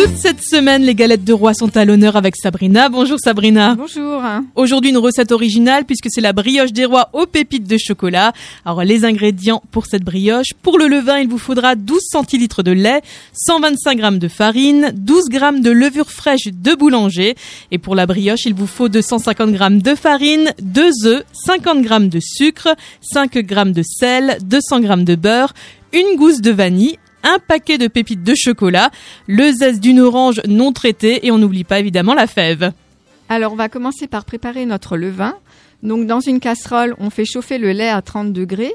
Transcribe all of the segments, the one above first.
Toute cette semaine, les galettes de roi sont à l'honneur avec Sabrina. Bonjour Sabrina. Bonjour. Aujourd'hui, une recette originale puisque c'est la brioche des rois aux pépites de chocolat. Alors, les ingrédients pour cette brioche. Pour le levain, il vous faudra 12 centilitres de lait, 125 g de farine, 12 g de levure fraîche de boulanger. Et pour la brioche, il vous faut 250 g de farine, 2 œufs, 50 g de sucre, 5 g de sel, 200 g de beurre, une gousse de vanille, un paquet de pépites de chocolat, le zeste d'une orange non traitée et on n'oublie pas évidemment la fève. Alors on va commencer par préparer notre levain. Donc dans une casserole, on fait chauffer le lait à 30 degrés.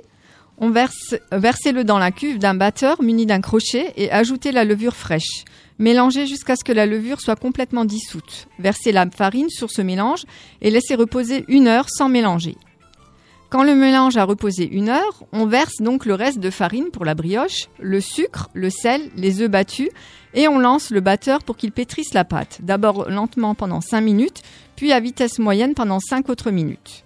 On verse, versez-le dans la cuve d'un batteur muni d'un crochet et ajoutez la levure fraîche. Mélangez jusqu'à ce que la levure soit complètement dissoute. Versez la farine sur ce mélange et laissez reposer une heure sans mélanger. Quand le mélange a reposé une heure, on verse donc le reste de farine pour la brioche, le sucre, le sel, les œufs battus et on lance le batteur pour qu'il pétrisse la pâte. D'abord lentement pendant 5 minutes, puis à vitesse moyenne pendant 5 autres minutes.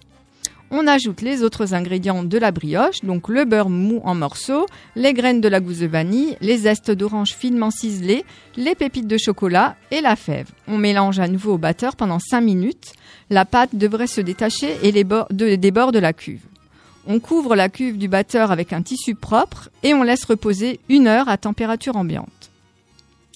On ajoute les autres ingrédients de la brioche, donc le beurre mou en morceaux, les graines de la gousse de vanille, les zestes d'orange finement ciselés, les pépites de chocolat et la fève. On mélange à nouveau au batteur pendant 5 minutes. La pâte devrait se détacher et les bords de, des bords de la cuve. On couvre la cuve du batteur avec un tissu propre et on laisse reposer une heure à température ambiante.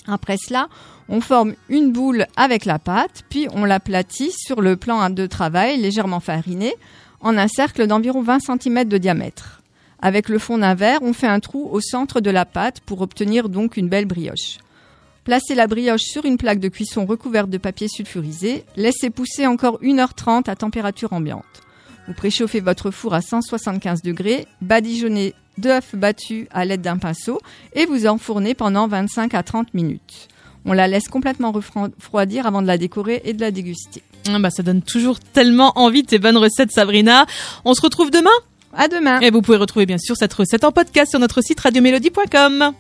Après cela, on forme une boule avec la pâte, puis on l'aplatit sur le plan de travail légèrement fariné en un cercle d'environ 20 cm de diamètre. Avec le fond d'un verre, on fait un trou au centre de la pâte pour obtenir donc une belle brioche. Placez la brioche sur une plaque de cuisson recouverte de papier sulfurisé. Laissez pousser encore 1h30 à température ambiante. Vous préchauffez votre four à 175 degrés, badigeonnez d'œufs battus à l'aide d'un pinceau et vous enfournez pendant 25 à 30 minutes. On la laisse complètement refroidir avant de la décorer et de la déguster. Ah bah ça donne toujours tellement envie de ces bonnes recettes Sabrina. On se retrouve demain? À demain. Et vous pouvez retrouver bien sûr cette recette en podcast sur notre site radiomélodie.com.